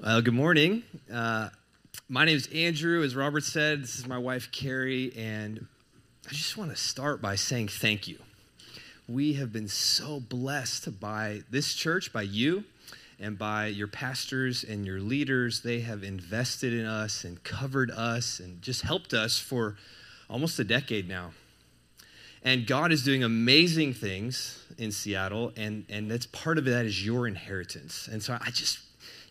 Well, good morning. Uh, my name is Andrew. As Robert said, this is my wife, Carrie, and I just want to start by saying thank you. We have been so blessed by this church, by you, and by your pastors and your leaders. They have invested in us and covered us and just helped us for almost a decade now. And God is doing amazing things in Seattle, and, and that's part of that is your inheritance. And so I just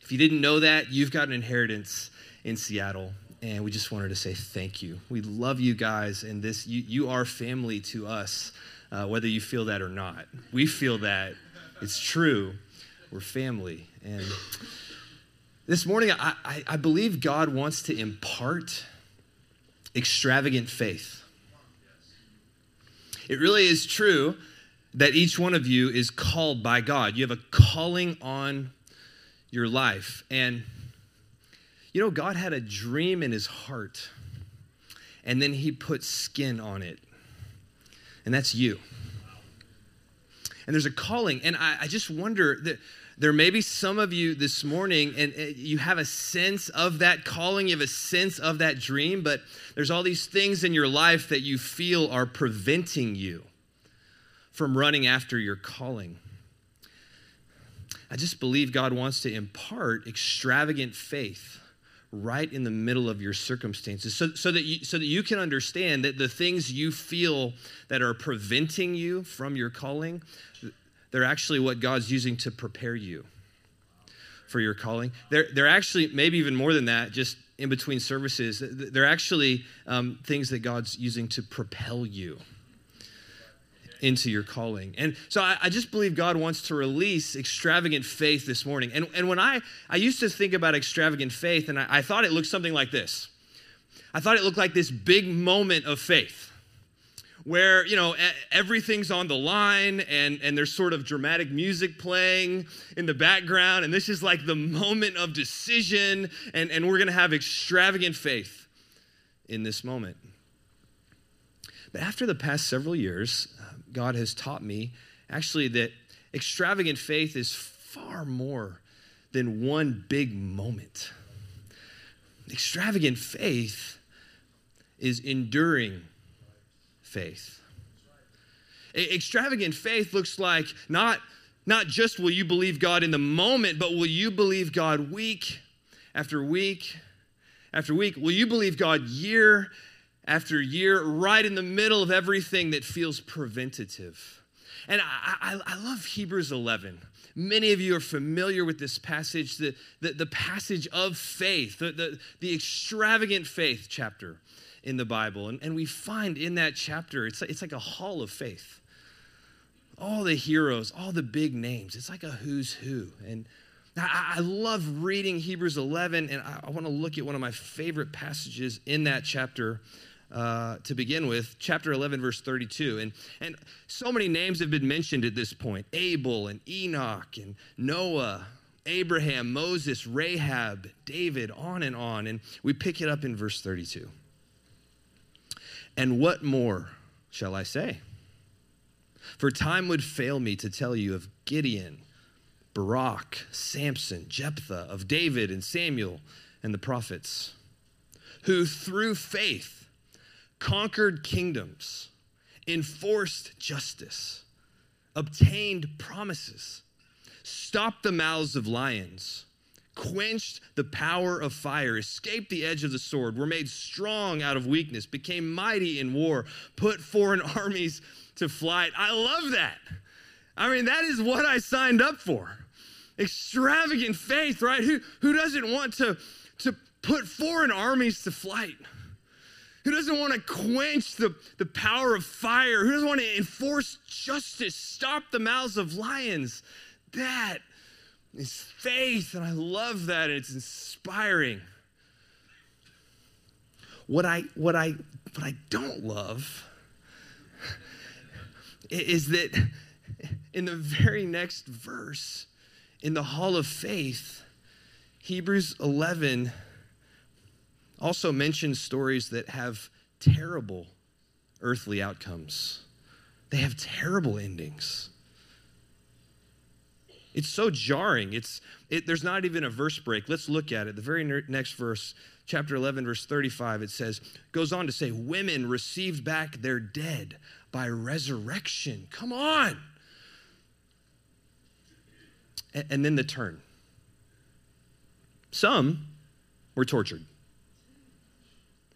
if you didn't know that, you've got an inheritance in Seattle. And we just wanted to say thank you. We love you guys, and this you, you are family to us, uh, whether you feel that or not. We feel that. It's true. We're family. And this morning, I, I, I believe God wants to impart extravagant faith. It really is true that each one of you is called by God. You have a calling on your life. And, you know, God had a dream in his heart, and then he put skin on it. And that's you. And there's a calling. And I, I just wonder that there may be some of you this morning and you have a sense of that calling, you have a sense of that dream, but there's all these things in your life that you feel are preventing you from running after your calling. I just believe God wants to impart extravagant faith right in the middle of your circumstances so, so, that you, so that you can understand that the things you feel that are preventing you from your calling, they're actually what God's using to prepare you for your calling. They're, they're actually, maybe even more than that, just in between services, they're actually um, things that God's using to propel you into your calling. And so I, I, just believe God wants to release extravagant faith this morning. And, and when I, I used to think about extravagant faith, and I, I thought it looked something like this I thought it looked like this big moment of faith where you know everything's on the line and and there's sort of dramatic music playing in the background and this is like the moment of decision and and we're going to have extravagant faith in this moment but after the past several years uh, God has taught me actually that extravagant faith is far more than one big moment. Extravagant faith is enduring faith. Extravagant faith looks like not, not just will you believe God in the moment, but will you believe God week after week after week? Will you believe God year after a year, right in the middle of everything that feels preventative. And I, I, I, love Hebrews 11. Many of you are familiar with this passage, the, the, the passage of faith, the, the, the, extravagant faith chapter in the Bible. And, and we find in that chapter, it's, it's like a hall of faith. All the heroes, all the big names. It's like a who's who. And I, I love reading Hebrews 11, and I, I want to look at one of my favorite passages in that chapter uh, to begin with, chapter 11, verse 32. And, and so many names have been mentioned at this point Abel and Enoch and Noah, Abraham, Moses, Rahab, David, on and on. And we pick it up in verse 32. And what more shall I say? For time would fail me to tell you of Gideon, Barak, Samson, Jephthah, of David and Samuel and the prophets, who through faith conquered kingdoms, enforced justice, obtained promises, stopped the mouths of lions, quenched the power of fire, escaped the edge of the sword, were made strong out of weakness, became mighty in war, put foreign armies to flight. I love that. I mean, that is what I signed up for. Extravagant faith, right? Who, who doesn't want to, to put foreign armies to flight? Who doesn't want to quench the, the power of fire? Who doesn't want to enforce justice, stop the mouths of lions? That is faith, and I love that, and it's inspiring. What I, what I, what I don't love is that in the very next verse, in the hall of faith, Hebrews 11 also mentions stories that have terrible earthly outcomes, they have terrible endings. It's so jarring. It's it, there's not even a verse break. Let's look at it. The very next verse, chapter 11, verse 35, it says, goes on to say, Women received back their dead by resurrection. Come on. And, and then the turn. Some were tortured,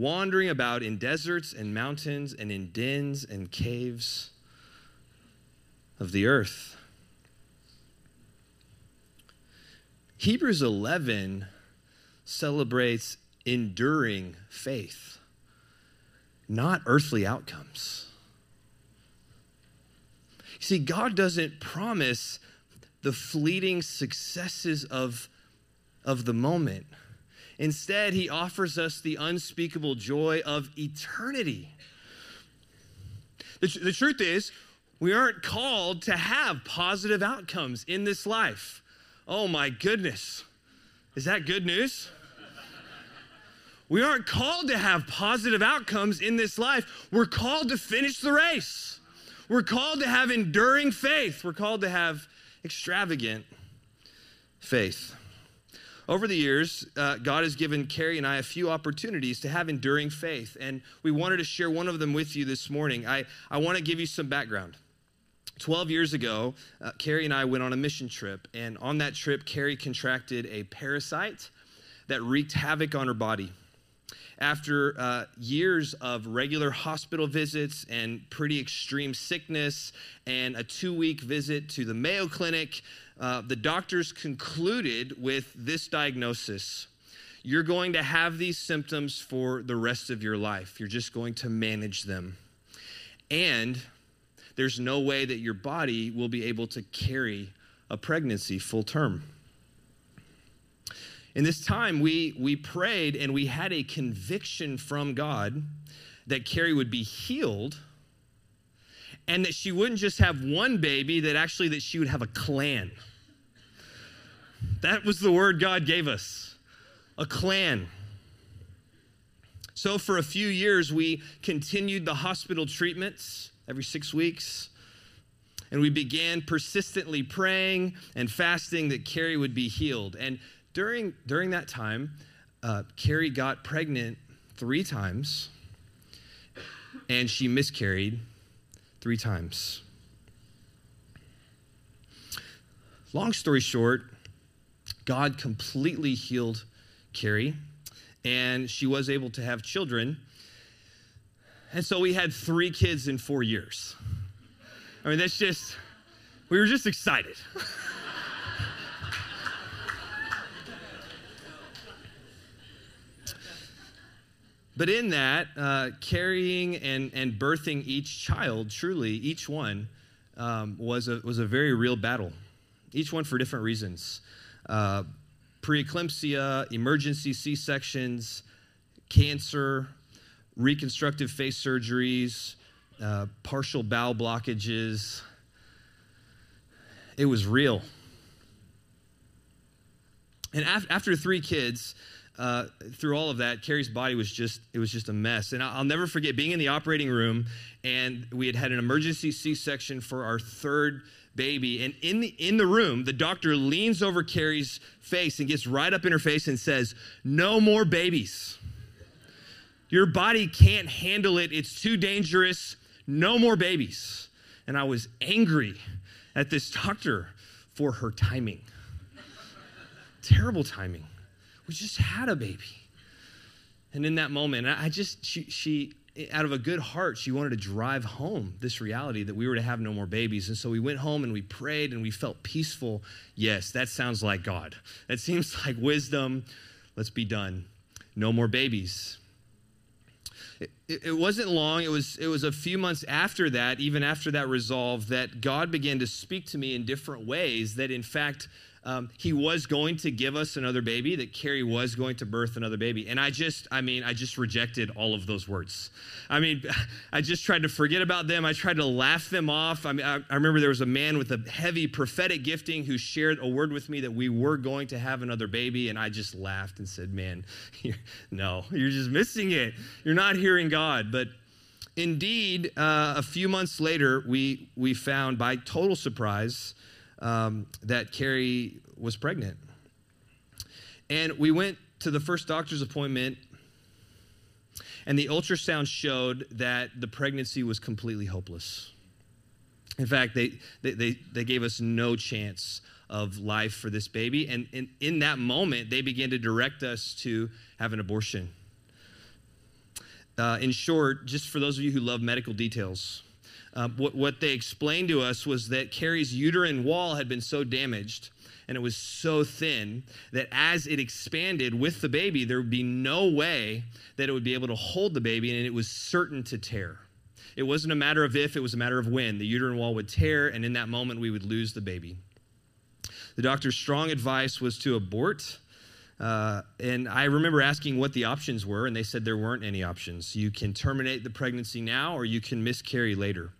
wandering about in deserts and mountains and in dens and caves of the earth. Hebrews 11 celebrates enduring faith, not earthly outcomes. See, God doesn't promise the fleeting successes of, of the moment. Instead, He offers us the unspeakable joy of eternity. The, the truth is, we aren't called to have positive outcomes in this life. Oh my goodness. Is that good news? We aren't called to have positive outcomes in this life. We're called to finish the race. We're called to have enduring faith. We're called to have extravagant faith. Over the years, uh, God has given Carrie and I a few opportunities to have enduring faith, and we wanted to share one of them with you this morning. I, I want to give you some background. 12 years ago, uh, Carrie and I went on a mission trip, and on that trip, Carrie contracted a parasite that wreaked havoc on her body. After uh, years of regular hospital visits and pretty extreme sickness, and a two week visit to the Mayo Clinic, uh, the doctors concluded with this diagnosis You're going to have these symptoms for the rest of your life, you're just going to manage them. And there's no way that your body will be able to carry a pregnancy full term. In this time, we, we prayed and we had a conviction from God that Carrie would be healed and that she wouldn't just have one baby, that actually that she would have a clan. That was the word God gave us, a clan. So for a few years, we continued the hospital treatments every six weeks. And we began persistently praying and fasting that Carrie would be healed. And during, during that time, uh, Carrie got pregnant three times and she miscarried three times. Long story short, God completely healed Carrie, and she was able to have children and so we had three kids in four years. I mean, that's just, we were just excited. but in that, uh, carrying and, and birthing each child, truly, each one, um, was, a, was a very real battle. Each one for different reasons. Uh, preeclampsia, emergency C sections, cancer, reconstructive face surgeries, uh, partial bowel blockages. It was real. And af- after three kids, uh, through all of that, Carrie's body was just, it was just a mess. And I'll never forget being in the operating room and we had had an emergency C-section for our third baby. And in the, in the room, the doctor leans over Carrie's face and gets right up in her face and says, no more babies. Your body can't handle it. It's too dangerous. No more babies. And I was angry at this doctor for her timing. Terrible timing. We just had a baby. And in that moment, I just, she, she, out of a good heart, she wanted to drive home this reality that we were to have no more babies. And so we went home and we prayed and we felt peaceful. Yes, that sounds like God. That seems like wisdom. Let's be done. No more babies. It, it, wasn't long, it was, it was a few months after that, even after that resolve, that God began to speak to me in different ways that, in fact, um, he was going to give us another baby, that Carrie was going to birth another baby. And I just, I mean, I just rejected all of those words. I mean, I just tried to forget about them. I tried to laugh them off. I mean, I, I remember there was a man with a heavy prophetic gifting who shared a word with me that we were going to have another baby. And I just laughed and said, man, you're, no, you're just missing it. You're not hearing God. But indeed, uh, a few months later, we, we found by total surprise, um, that Carrie was pregnant. And we went to the first doctor's appointment, and the ultrasound showed that the pregnancy was completely hopeless. In fact, they, they, they, they gave us no chance of life for this baby. And in, in that moment, they began to direct us to have an abortion. Uh, in short, just for those of you who love medical details, uh, what, what they explained to us was that Carrie's uterine wall had been so damaged and it was so thin that as it expanded with the baby, there would be no way that it would be able to hold the baby, and it was certain to tear. It wasn't a matter of if, it was a matter of when. The uterine wall would tear, and in that moment, we would lose the baby. The doctor's strong advice was to abort. Uh, and I remember asking what the options were, and they said there weren't any options. You can terminate the pregnancy now, or you can miscarry later.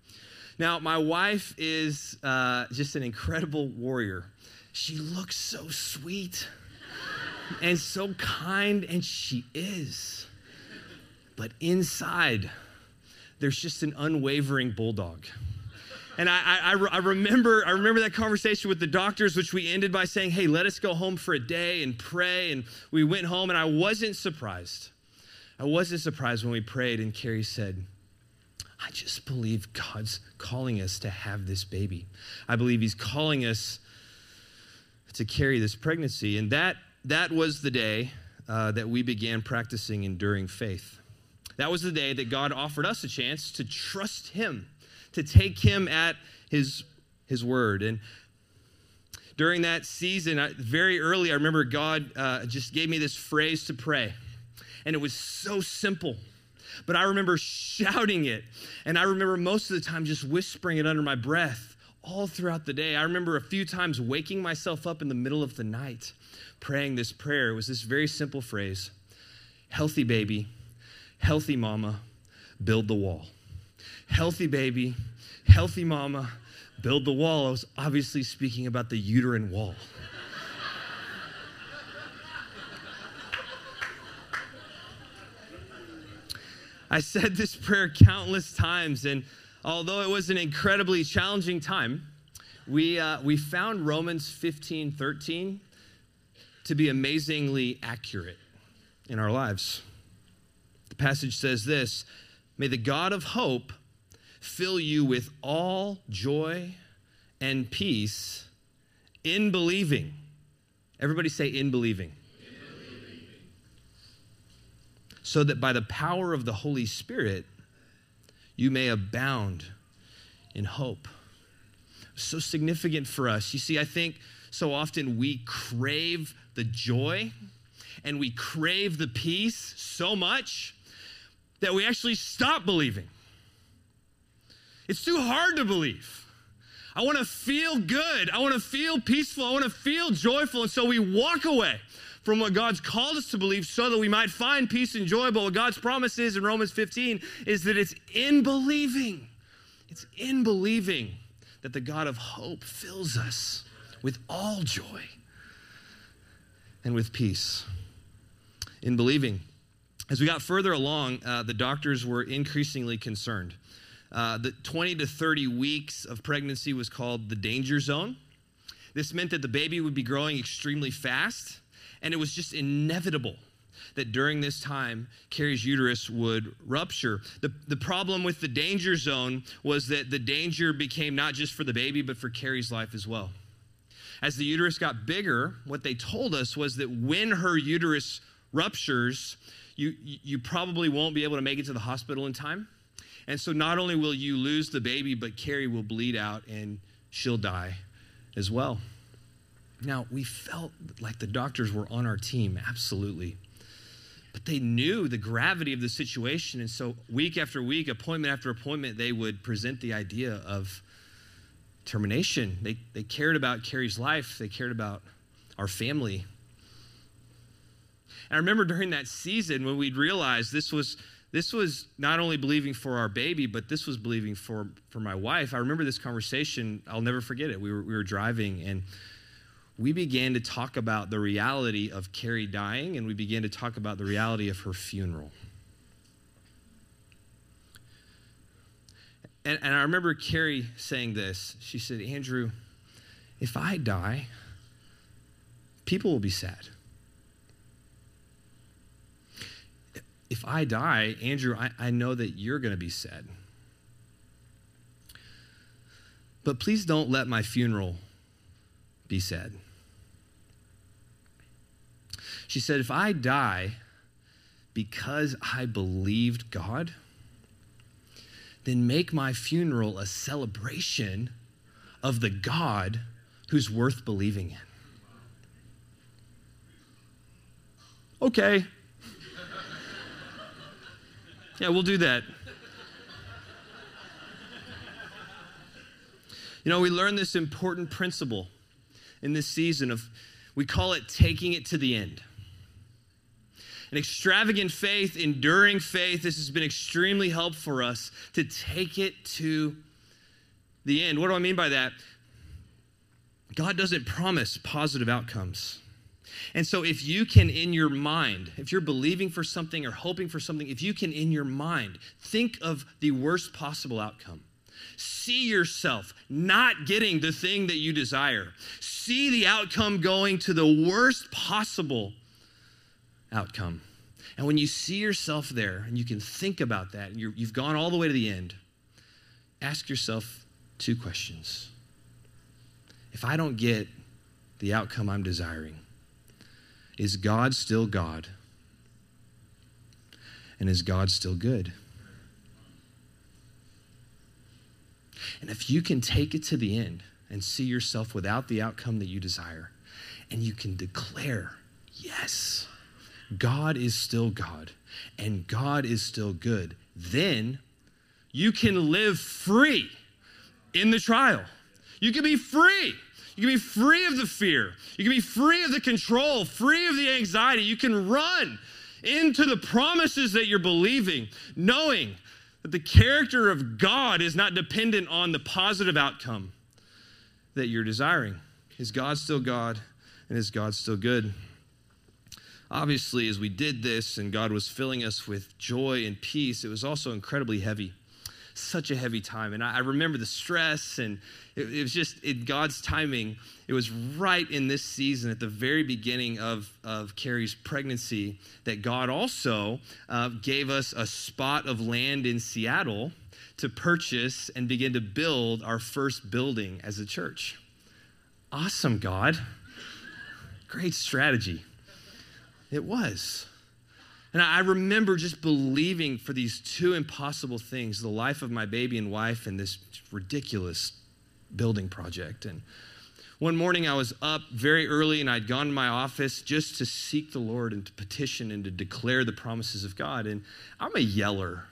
Now, my wife is uh, just an incredible warrior. She looks so sweet and so kind, and she is. But inside, there's just an unwavering bulldog. And I, I, I, remember, I remember that conversation with the doctors, which we ended by saying, hey, let us go home for a day and pray. And we went home, and I wasn't surprised. I wasn't surprised when we prayed, and Carrie said, I just believe God's calling us to have this baby. I believe He's calling us to carry this pregnancy. And that, that was the day uh, that we began practicing enduring faith. That was the day that God offered us a chance to trust Him, to take Him at His, his word. And during that season, I, very early, I remember God uh, just gave me this phrase to pray. And it was so simple but I remember shouting it. And I remember most of the time just whispering it under my breath all throughout the day. I remember a few times waking myself up in the middle of the night praying this prayer. It was this very simple phrase healthy baby, healthy mama, build the wall. Healthy baby, healthy mama, build the wall. I was obviously speaking about the uterine wall. I said this prayer countless times, and although it was an incredibly challenging time, we, uh, we found Romans 15 13 to be amazingly accurate in our lives. The passage says this May the God of hope fill you with all joy and peace in believing. Everybody say, in believing so that by the power of the Holy Spirit, you may abound in hope. So significant for us. You see, I think so often we crave the joy and we crave the peace so much that we actually stop believing. It's too hard to believe. I want to feel good. I want to feel peaceful. I want to feel joyful. And so we walk away from what God's called us to believe so that we might find peace and joy. But what God's promise is in Romans 15 is that it's in believing, it's in believing that the God of hope fills us with all joy and with peace. In believing. As we got further along, uh, the doctors were increasingly concerned. Uh, the 20 to 30 weeks of pregnancy was called the danger zone. This meant that the baby would be growing extremely fast and it was just inevitable that during this time, Carrie's uterus would rupture. The, the problem with the danger zone was that the danger became not just for the baby, but for Carrie's life as well. As the uterus got bigger, what they told us was that when her uterus ruptures, you, you probably won't be able to make it to the hospital in time. And so not only will you lose the baby, but Carrie will bleed out and she'll die as well. Now, we felt like the doctors were on our team, absolutely. But they knew the gravity of the situation. And so, week after week, appointment after appointment, they would present the idea of termination. They, they cared about Carrie's life, they cared about our family. And I remember during that season when we'd realized this was this was not only believing for our baby, but this was believing for, for my wife. I remember this conversation, I'll never forget it. We were, we were driving and we began to talk about the reality of Carrie dying and we began to talk about the reality of her funeral. And, and I remember Carrie saying this. She said, Andrew, if I die, people will be sad. If I die, Andrew, I, I know that you're going to be sad. But please don't let my funeral be sad. She said, If I die because I believed God, then make my funeral a celebration of the God who's worth believing in. Okay. Yeah, we'll do that. You know, we learn this important principle in this season of, we call it taking it to the end. An extravagant faith, enduring faith, this has been extremely helpful for us to take it to the end. What do I mean by that? God doesn't promise positive outcomes. And so, if you can, in your mind, if you're believing for something or hoping for something, if you can, in your mind, think of the worst possible outcome, see yourself not getting the thing that you desire, see the outcome going to the worst possible outcome. And when you see yourself there and you can think about that, and you have gone all the way to the end, ask yourself two questions. If I don't get the outcome I'm desiring, is God still God? And is God still good? And if you can take it to the end and see yourself without the outcome that you desire, and you can declare, yes, God is still God and God is still good, then you can live free in the trial. You can be free. You can be free of the fear. You can be free of the control, free of the anxiety. You can run into the promises that you're believing, knowing that the character of God is not dependent on the positive outcome that you're desiring. Is God still God and is God still good? Obviously, as we did this and God was filling us with joy and peace, it was also incredibly heavy. Such a heavy time. And I, remember the stress, and it, it was just in God's timing. It was right in this season, at the very beginning of, of Carrie's pregnancy, that God also uh, gave us a spot of land in Seattle to purchase and begin to build our first building as a church. Awesome, God. Great strategy. It was. And I remember just believing for these two impossible things the life of my baby and wife and this ridiculous building project. And one morning I was up very early and I'd gone to my office just to seek the Lord and to petition and to declare the promises of God. And I'm a yeller,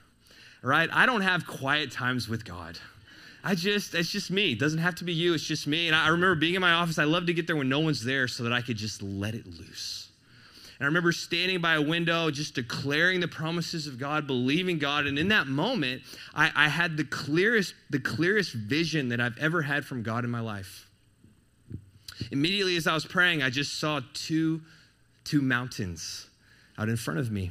right? I don't have quiet times with God. I just, it's just me. It doesn't have to be you, it's just me. And I remember being in my office, I love to get there when no one's there so that I could just let it loose. And I remember standing by a window, just declaring the promises of God, believing God. And in that moment, I, I had the clearest, the clearest vision that I've ever had from God in my life. Immediately as I was praying, I just saw two, two mountains out in front of me.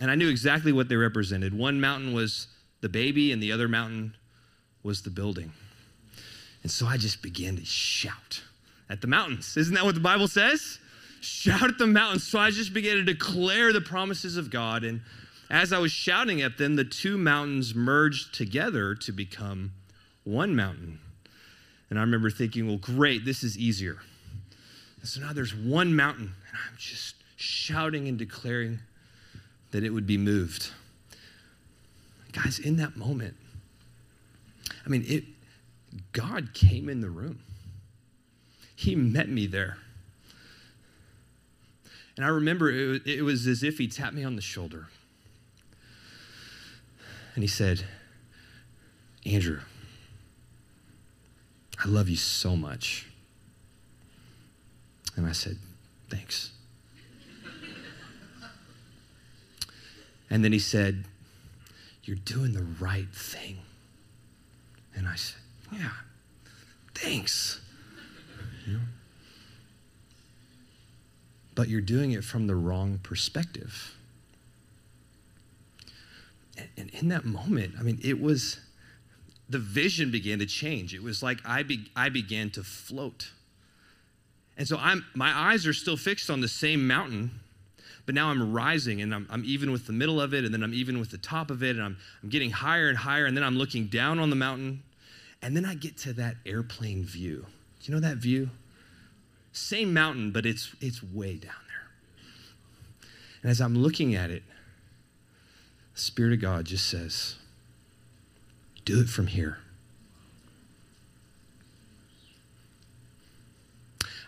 And I knew exactly what they represented. One mountain was the baby, and the other mountain was the building. And so I just began to shout at the mountains. Isn't that what the Bible says? Shout at the mountains. So I just began to declare the promises of God. And as I was shouting at them, the two mountains merged together to become one mountain. And I remember thinking, well, great, this is easier. And so now there's one mountain, and I'm just shouting and declaring that it would be moved. Guys, in that moment, I mean, it, God came in the room. He met me there. And I remember it, it was as if he tapped me on the shoulder. And he said, Andrew, I love you so much. And I said, Thanks. and then he said, You're doing the right thing. And I said, Yeah, thanks. You know? But you're doing it from the wrong perspective. And in that moment, I mean, it was the vision began to change. It was like I, be, I began to float. And so I'm, my eyes are still fixed on the same mountain, but now I'm rising and I'm, I'm even with the middle of it, and then I'm even with the top of it, and I'm, I'm getting higher and higher, and then I'm looking down on the mountain, and then I get to that airplane view. Do you know that view? Same mountain, but it's, it's way down there. And as I'm looking at it, the Spirit of God just says, do it from here.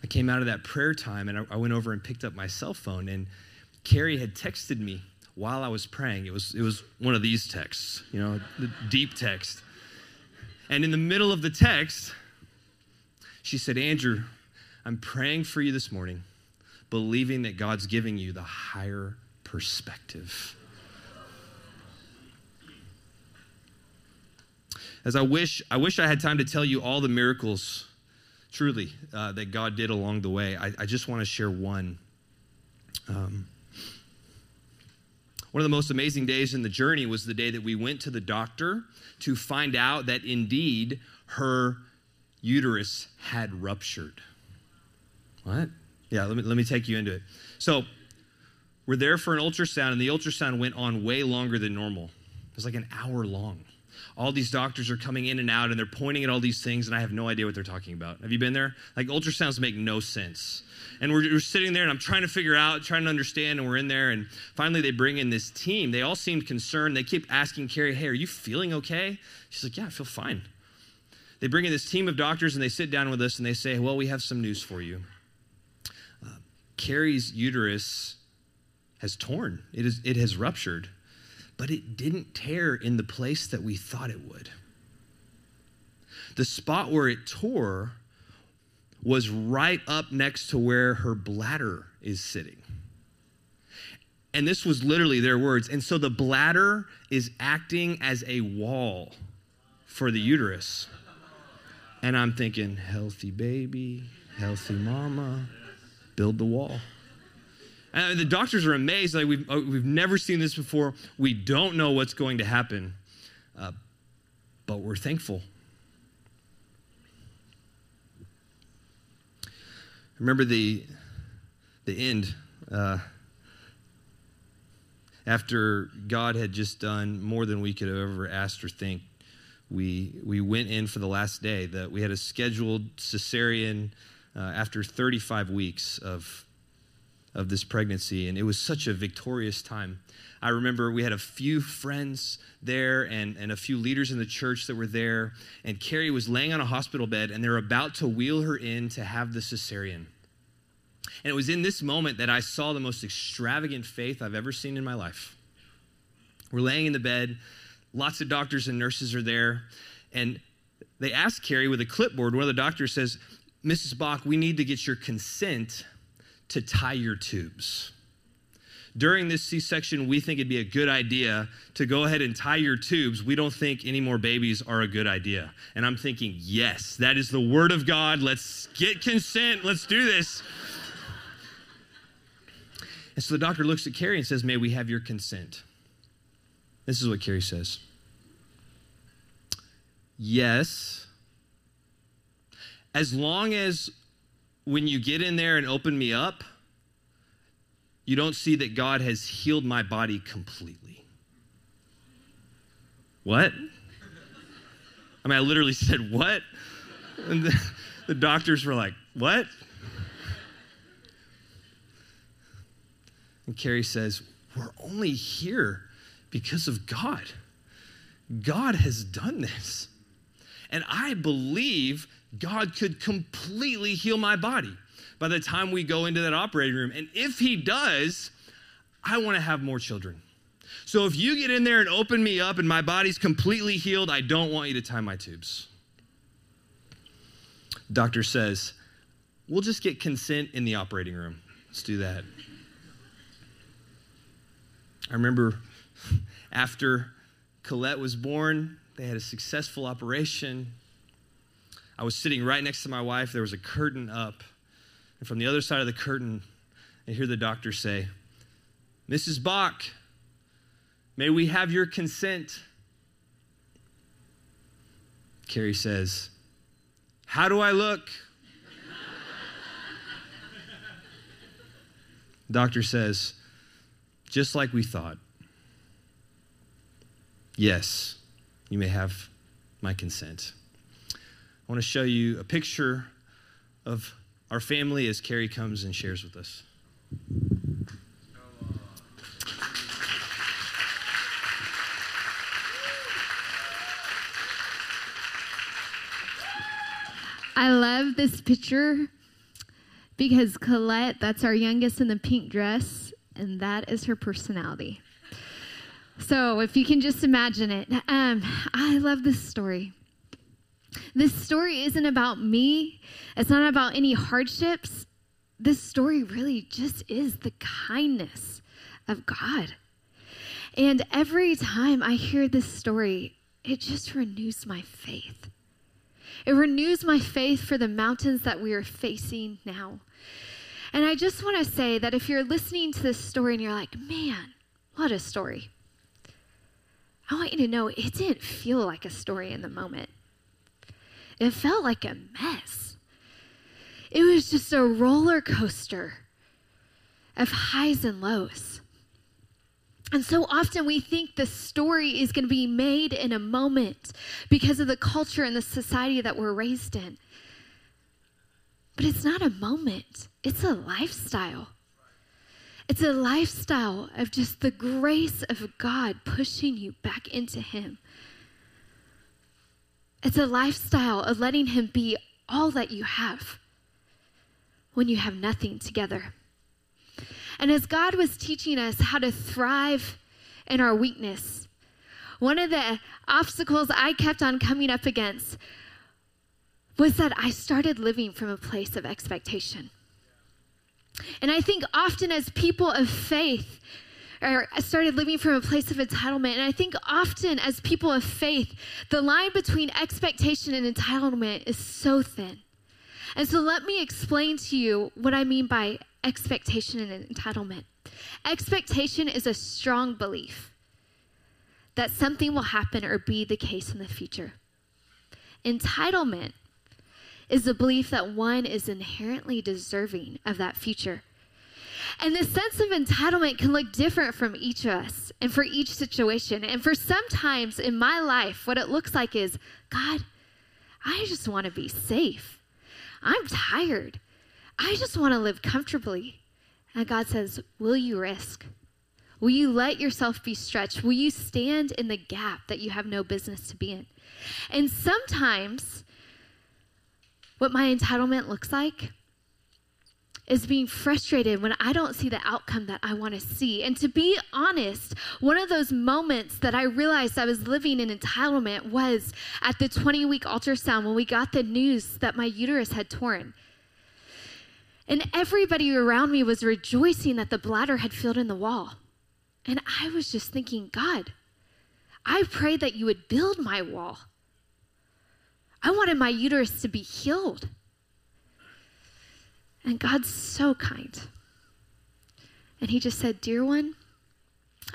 I came out of that prayer time and I, went over and picked up my cell phone, and Carrie had texted me while I was praying. It was, it was one of these texts, you know, the deep text. And in the middle of the text, she said, Andrew, I'm praying for you this morning, believing that God's giving you the higher perspective. As I wish, I wish I had time to tell you all the miracles, truly, uh, that God did along the way. I, I just want to share one. Um, one of the most amazing days in the journey was the day that we went to the doctor to find out that indeed her uterus had ruptured. What? Yeah, let me, let me take you into it. So, we're there for an ultrasound, and the ultrasound went on way longer than normal. It was like an hour long all these doctors are coming in and out and they're pointing at all these things and I have no idea what they're talking about. Have you been there? Like ultrasounds make no sense. And we're, we're, sitting there and I'm trying to figure out, trying to understand, and we're in there. And finally, they bring in this team. They all seemed concerned. They keep asking Carrie, Hey, are you feeling okay? She's like, Yeah, I feel fine. They bring in this team of doctors and they sit down with us and they say, Well, we have some news for you. Carrie's uterus has torn, it, is, it has ruptured but it didn't tear in the place that we thought it would. The spot where it tore was right up next to where her bladder is sitting. And this was literally their words. And so the bladder is acting as a wall for the uterus. And I'm thinking, healthy baby, healthy mama, build the wall. And the doctors are amazed. Like we've, uh, we've never seen this before. We don't know what's going to happen, uh, but we're thankful. Remember the the end. Uh, after God had just done more than we could have ever asked or think, we we went in for the last day. That we had a scheduled cesarean uh, after 35 weeks of of this pregnancy, and it was such a victorious time. I remember we had a few friends there and, and a few leaders in the church that were there, and Carrie was laying on a hospital bed, and they're about to wheel her in to have the cesarean. And it was in this moment that I saw the most extravagant faith I've ever seen in my life. We're laying in the bed, lots of doctors and nurses are there, and they ask Carrie with a clipboard. One of the doctors says, Mrs. Bach, we need to get your consent to tie your tubes. During this C section, we think it'd be a good idea to go ahead and tie your tubes. We don't think any more babies are a good idea. And I'm thinking, yes, that is the word of God. Let's get consent. Let's do this. And so the doctor looks at Carrie and says, May we have your consent? This is what Carrie says Yes, as long as when you get in there and open me up, you don't see that God has healed my body completely. What? I mean, I literally said, What? And the, the doctors were like, What? And Carrie says, We're only here because of God. God has done this. And I believe God could completely heal my body by the time we go into that operating room. And if He does, I want to have more children. So if you get in there and open me up and my body's completely healed, I don't want you to tie my tubes. Doctor says, We'll just get consent in the operating room. Let's do that. I remember after Colette was born, they had a successful operation. I was sitting right next to my wife. There was a curtain up. And from the other side of the curtain, I hear the doctor say, Mrs. Bach, may we have your consent? Carrie says, How do I look? Doctor says, just like we thought. Yes, you may have my consent. I want to show you a picture of our family as Carrie comes and shares with us. I love this picture because Colette, that's our youngest in the pink dress, and that is her personality. So if you can just imagine it, um, I love this story. This story isn't about me, it's not about any hardships. This story really just is the kindness of God. And every time I hear this story, it just renews my faith. It renews my faith for the mountains that we are facing now. And I just want to say that if you're listening to this story and you're like, man, what a story. I want you to know it didn't feel like a story in the moment. It felt like a mess. It was just a roller coaster of highs and lows. And so often we think the story is going to be made in a moment because of the culture and the society that we're raised in. But it's not a moment, it's a lifestyle. It's a lifestyle of just the grace of God pushing you back into Him. It's a lifestyle of letting Him be all that you have when you have nothing together. And as God was teaching us how to thrive in our weakness, one of the obstacles I kept on coming up against was that I started living from a place of expectation. And I think often as people of faith, or I started living from a place of entitlement. And I think often as people of faith, the line between expectation and entitlement is so thin. And so let me explain to you what I mean by expectation and entitlement. Expectation is a strong belief that something will happen or be the case in the future. Entitlement is the belief that one is inherently deserving of that future. And this sense of entitlement can look different from each of us and for each situation. And for sometimes in my life, what it looks like is God, I just want to be safe. I'm tired. I just want to live comfortably. And God says, Will you risk? Will you let yourself be stretched? Will you stand in the gap that you have no business to be in? And sometimes, what my entitlement looks like is being frustrated when I don't see the outcome that I want to see. And to be honest, one of those moments that I realized I was living in entitlement was at the 20 week ultrasound when we got the news that my uterus had torn. And everybody around me was rejoicing that the bladder had filled in the wall. And I was just thinking, God, I pray that you would build my wall. I wanted my uterus to be healed. And God's so kind. And He just said, Dear one,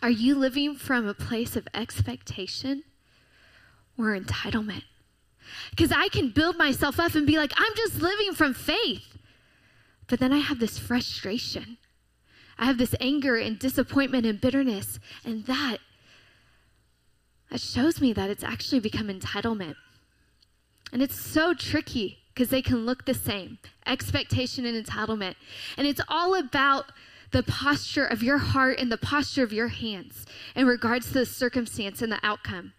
are you living from a place of expectation or entitlement? Because I can build myself up and be like, I'm just living from faith. But then I have this frustration. I have this anger and disappointment and bitterness. And that, that shows me that it's actually become entitlement. And it's so tricky because they can look the same expectation and entitlement. And it's all about the posture of your heart and the posture of your hands in regards to the circumstance and the outcome.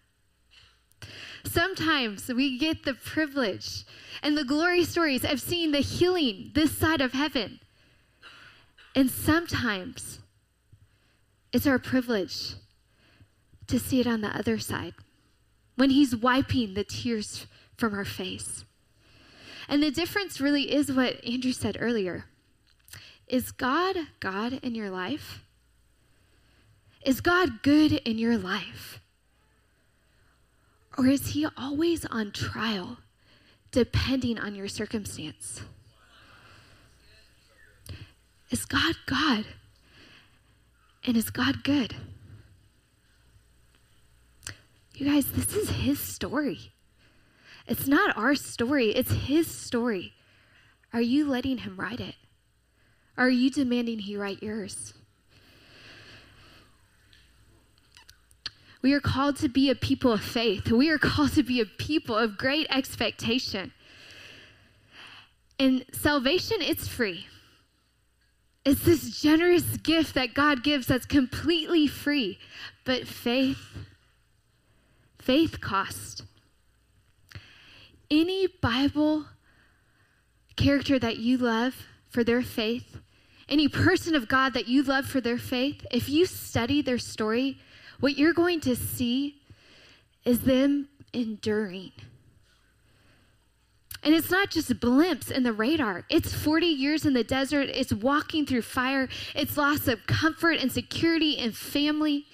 Sometimes we get the privilege and the glory stories of seeing the healing this side of heaven. And sometimes it's our privilege to see it on the other side when He's wiping the tears from our face. And the difference really is what Andrew said earlier. Is God God in your life? Is God good in your life? Or is he always on trial, depending on your circumstance? Is God God? And is God good? You guys, this is his story. It's not our story, it's his story. Are you letting him write it? Are you demanding he write yours? We are called to be a people of faith. We are called to be a people of great expectation. And salvation, it's free. It's this generous gift that God gives that's completely free. But faith, faith cost. Any Bible character that you love for their faith, any person of God that you love for their faith, if you study their story, what you're going to see is them enduring. And it's not just blimps in the radar. It's 40 years in the desert. It's walking through fire. It's loss of comfort and security and family.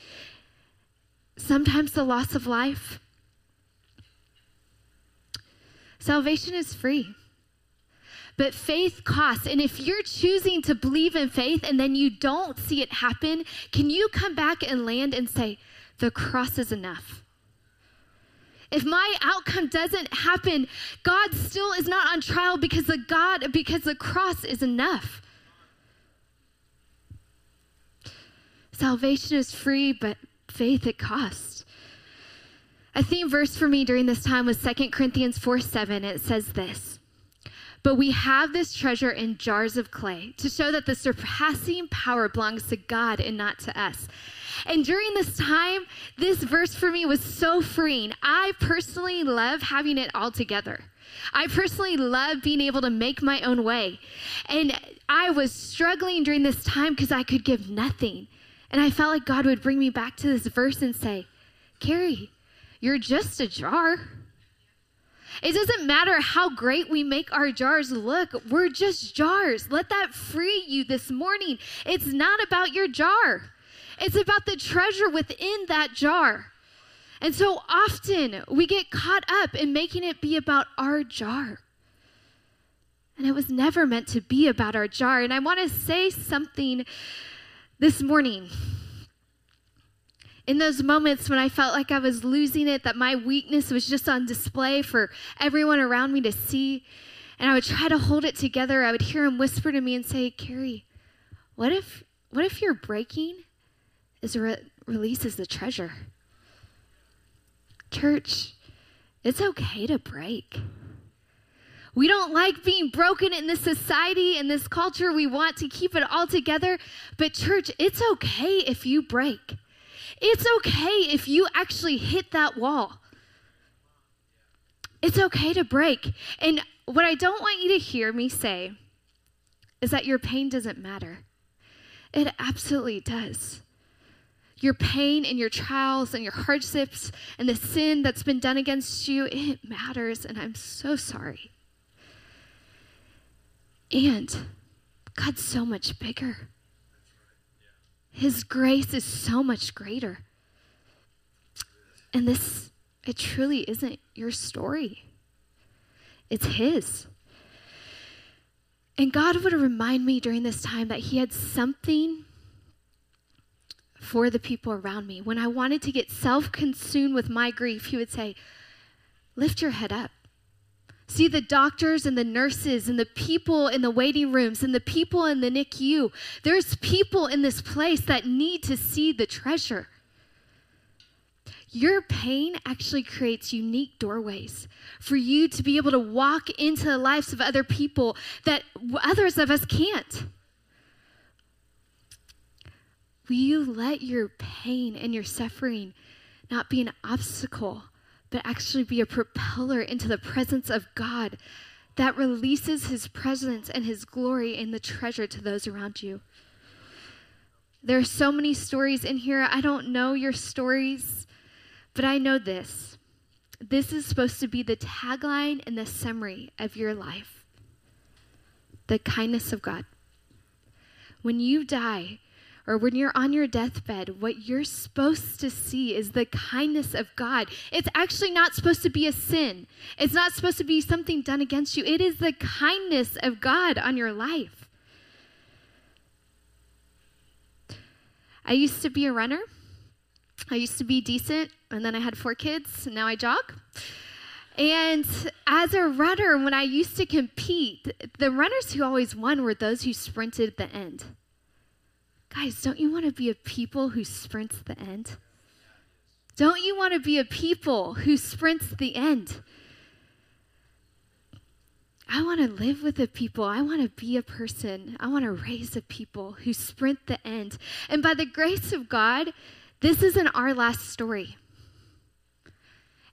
Sometimes the loss of life. Salvation is free. But faith costs. And if you're choosing to believe in faith and then you don't see it happen, can you come back and land and say, the cross is enough? If my outcome doesn't happen, God still is not on trial because the God because the cross is enough. Salvation is free, but faith it costs. A theme verse for me during this time was 2 Corinthians 4 7. It says this But we have this treasure in jars of clay to show that the surpassing power belongs to God and not to us. And during this time, this verse for me was so freeing. I personally love having it all together. I personally love being able to make my own way. And I was struggling during this time because I could give nothing. And I felt like God would bring me back to this verse and say, Carrie, you're just a jar. It doesn't matter how great we make our jars look, we're just jars. Let that free you this morning. It's not about your jar. It's about the treasure within that jar. And so often we get caught up in making it be about our jar. And it was never meant to be about our jar. And I want to say something this morning. In those moments when I felt like I was losing it, that my weakness was just on display for everyone around me to see, and I would try to hold it together, I would hear him whisper to me and say, Carrie, what if, what if you're breaking is re- releases the treasure. Church, it's okay to break. We don't like being broken in this society, in this culture. We want to keep it all together. But, church, it's okay if you break. It's okay if you actually hit that wall. It's okay to break. And what I don't want you to hear me say is that your pain doesn't matter. It absolutely does your pain and your trials and your hardships and the sin that's been done against you, it matters, and I'm so sorry. And God's so much bigger. His grace is so much greater. And this, it truly isn't your story, it's His. And God would remind me during this time that He had something for the people around me. When I wanted to get self consumed with my grief, he would say, Lift your head up. See the doctors and the nurses and the people in the waiting rooms and the people in the NICU. There's people in this place that need to see the treasure. Your pain actually creates unique doorways for you to be able to walk into the lives of other people that others of us can't. Will you let your pain and your suffering not be an obstacle, but actually be a propeller into the presence of God that releases his presence and his glory and the treasure to those around you? There are so many stories in here. I don't know your stories, but I know this this is supposed to be the tagline and the summary of your life the kindness of God. When you die, or when you're on your deathbed, what you're supposed to see is the kindness of God. It's actually not supposed to be a sin, it's not supposed to be something done against you. It is the kindness of God on your life. I used to be a runner. I used to be decent, and then I had four kids, and now I jog. And as a runner, when I used to compete, the runners who always won were those who sprinted at the end. Guys, don't you want to be a people who sprints the end? Don't you want to be a people who sprints the end? I want to live with a people. I want to be a person. I want to raise a people who sprint the end. And by the grace of God, this isn't our last story.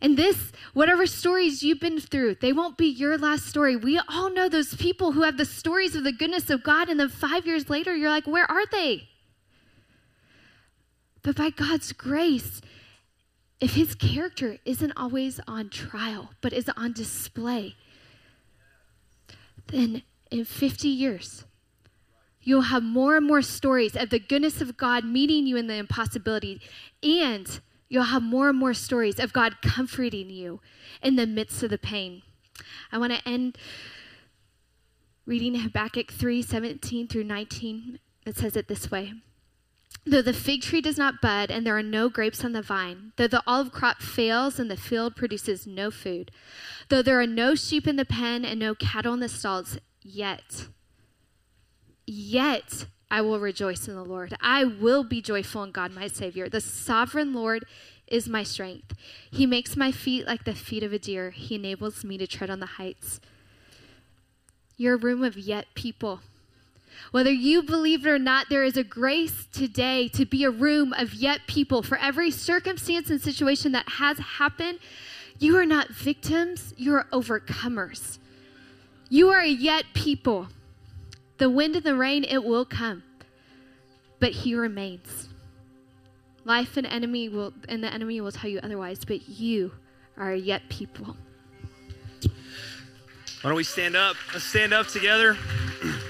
And this, whatever stories you've been through, they won't be your last story. We all know those people who have the stories of the goodness of God, and then five years later, you're like, where are they? But by God's grace, if his character isn't always on trial, but is on display, then in 50 years, you'll have more and more stories of the goodness of God meeting you in the impossibility. And you'll have more and more stories of God comforting you in the midst of the pain. I want to end reading Habakkuk 3 17 through 19. It says it this way. Though the fig tree does not bud and there are no grapes on the vine, though the olive crop fails and the field produces no food, though there are no sheep in the pen and no cattle in the stalls, yet, yet I will rejoice in the Lord. I will be joyful in God, my Savior. The sovereign Lord is my strength. He makes my feet like the feet of a deer, He enables me to tread on the heights. You're a room of yet people. Whether you believe it or not, there is a grace today to be a room of yet people. For every circumstance and situation that has happened, you are not victims, you are overcomers. You are yet people. The wind and the rain, it will come, but he remains. Life and enemy will, and the enemy will tell you otherwise, but you are yet people. Why don't we stand up? Let's stand up together.